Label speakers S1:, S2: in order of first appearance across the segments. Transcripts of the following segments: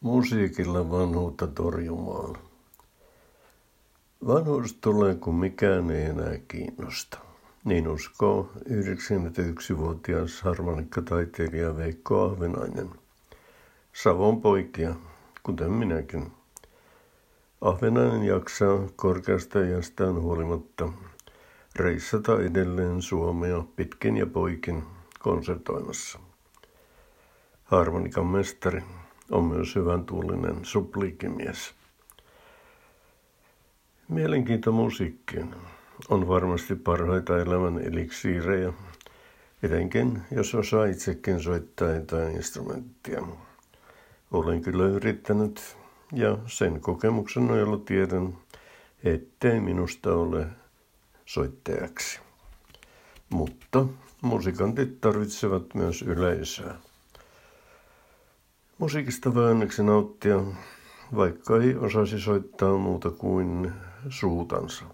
S1: Musiikilla vanhuutta torjumaan. Vanhuus tulee, kun mikään ei enää kiinnosta. Niin uskoo 91-vuotias harmonikkataiteilija Veikko Ahvenainen. Savon poikia, kuten minäkin. Ahvenainen jaksaa korkeasta iästään huolimatta reissata edelleen Suomea pitkin ja poikin konsertoimassa. Harmonikan mestari on myös hyvän tuulinen supliikkimies. Mielenkiinto musiikkiin on varmasti parhaita elämän eliksiirejä, etenkin jos osaa itsekin soittaa jotain instrumenttia. Olen kyllä yrittänyt ja sen kokemuksen nojalla tiedän, ettei minusta ole soittajaksi. Mutta musikantit tarvitsevat myös yleisöä. Musiikista voi onneksi nauttia, vaikka ei osaisi soittaa muuta kuin suutansa.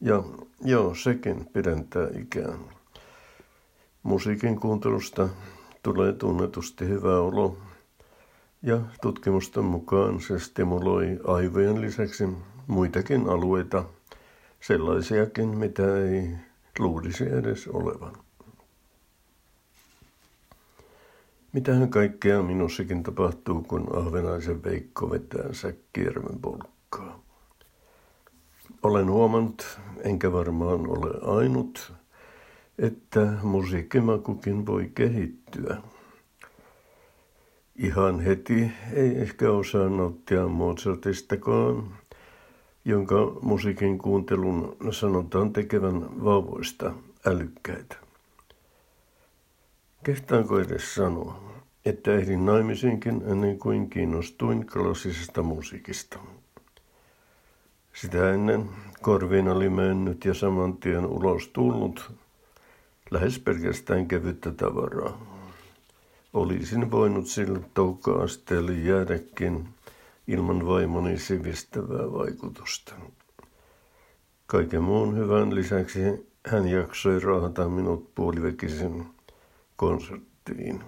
S1: Ja joo, sekin pidentää ikään. Musiikin kuuntelusta tulee tunnetusti hyvä olo, ja tutkimusten mukaan se stimuloi aivojen lisäksi muitakin alueita, sellaisiakin, mitä ei luulisi edes olevan. Mitähän kaikkea minussakin tapahtuu, kun ahvenaisen Veikko vetää säkkijärven polkkaa. Olen huomannut, enkä varmaan ole ainut, että musiikkimakukin voi kehittyä. Ihan heti ei ehkä osaa nauttia Mozartistakaan, jonka musiikin kuuntelun sanotaan tekevän vauvoista älykkäitä. Kehtaanko edes sanoa, että ehdin naimisiinkin ennen kuin kiinnostuin klassisesta musiikista. Sitä ennen korviin oli mennyt ja saman tien ulos tullut lähes pelkästään kevyttä tavaraa. Olisin voinut sillä toukka-asteelle jäädäkin ilman vaimoni sivistävää vaikutusta. Kaiken muun hyvän lisäksi hän jaksoi raahata minut puoliväkisin konserttiin.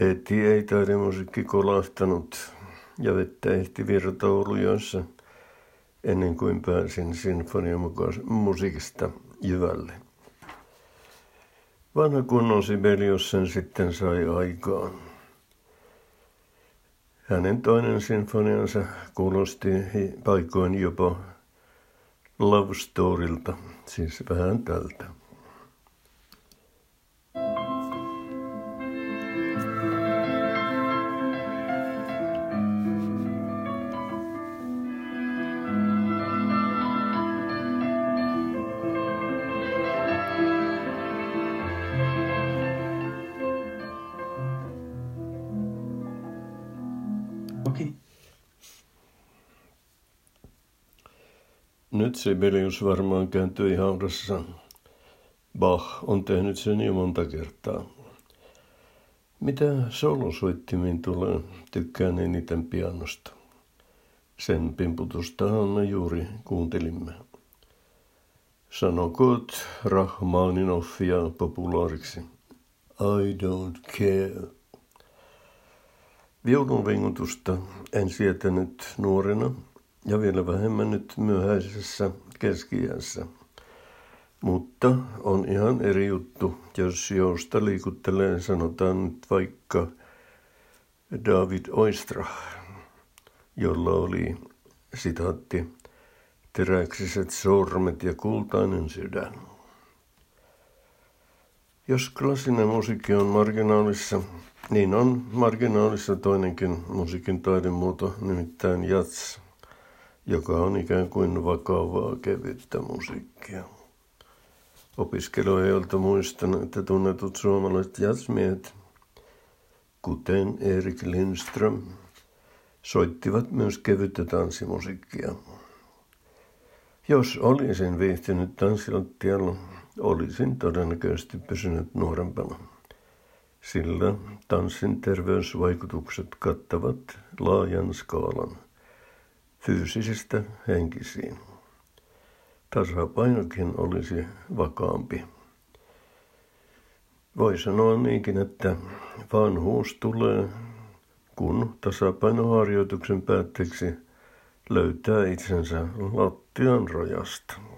S1: Heti ei taidemusiikki kolahtanut ja vettä ehti virta Oulujoissa ennen kuin pääsin sinfoniamusiikista jyvälle. Vanha kunnon Sibelius sen sitten sai aikaan. Hänen toinen sinfoniansa kuulosti paikoin jopa love storylta, siis vähän tältä.
S2: Okei.
S1: Nyt Sibelius varmaan kääntyi haudassa. Bach on tehnyt sen jo monta kertaa. Mitä solosoittimiin tulee, tykkään eniten pianosta. Sen pimputustahan me juuri kuuntelimme. Sanokoot Rahmaninoffia populaariksi. I don't care. Viulun vingutusta en sietänyt nuorena ja vielä vähemmän nyt myöhäisessä keskiässä. Mutta on ihan eri juttu, jos jousta liikuttelee, sanotaan nyt vaikka David Oistra, jolla oli, sitaatti, teräksiset sormet ja kultainen sydän. Jos klassinen musiikki on marginaalissa, niin on marginaalissa toinenkin musiikin taidemuoto, nimittäin jats, joka on ikään kuin vakavaa kevyttä musiikkia. Opiskelijoilta muistan, että tunnetut suomalaiset jazzmiehet, kuten Erik Lindström, soittivat myös kevyttä tanssimusiikkia. Jos olisin viihtynyt tanssilattialla, olisin todennäköisesti pysynyt nuorempana sillä tanssin terveysvaikutukset kattavat laajan skaalan fyysisistä henkisiin. Tasapainokin olisi vakaampi. Voi sanoa niinkin, että vanhuus tulee, kun tasapainoharjoituksen päätteeksi löytää itsensä lattian rojasta.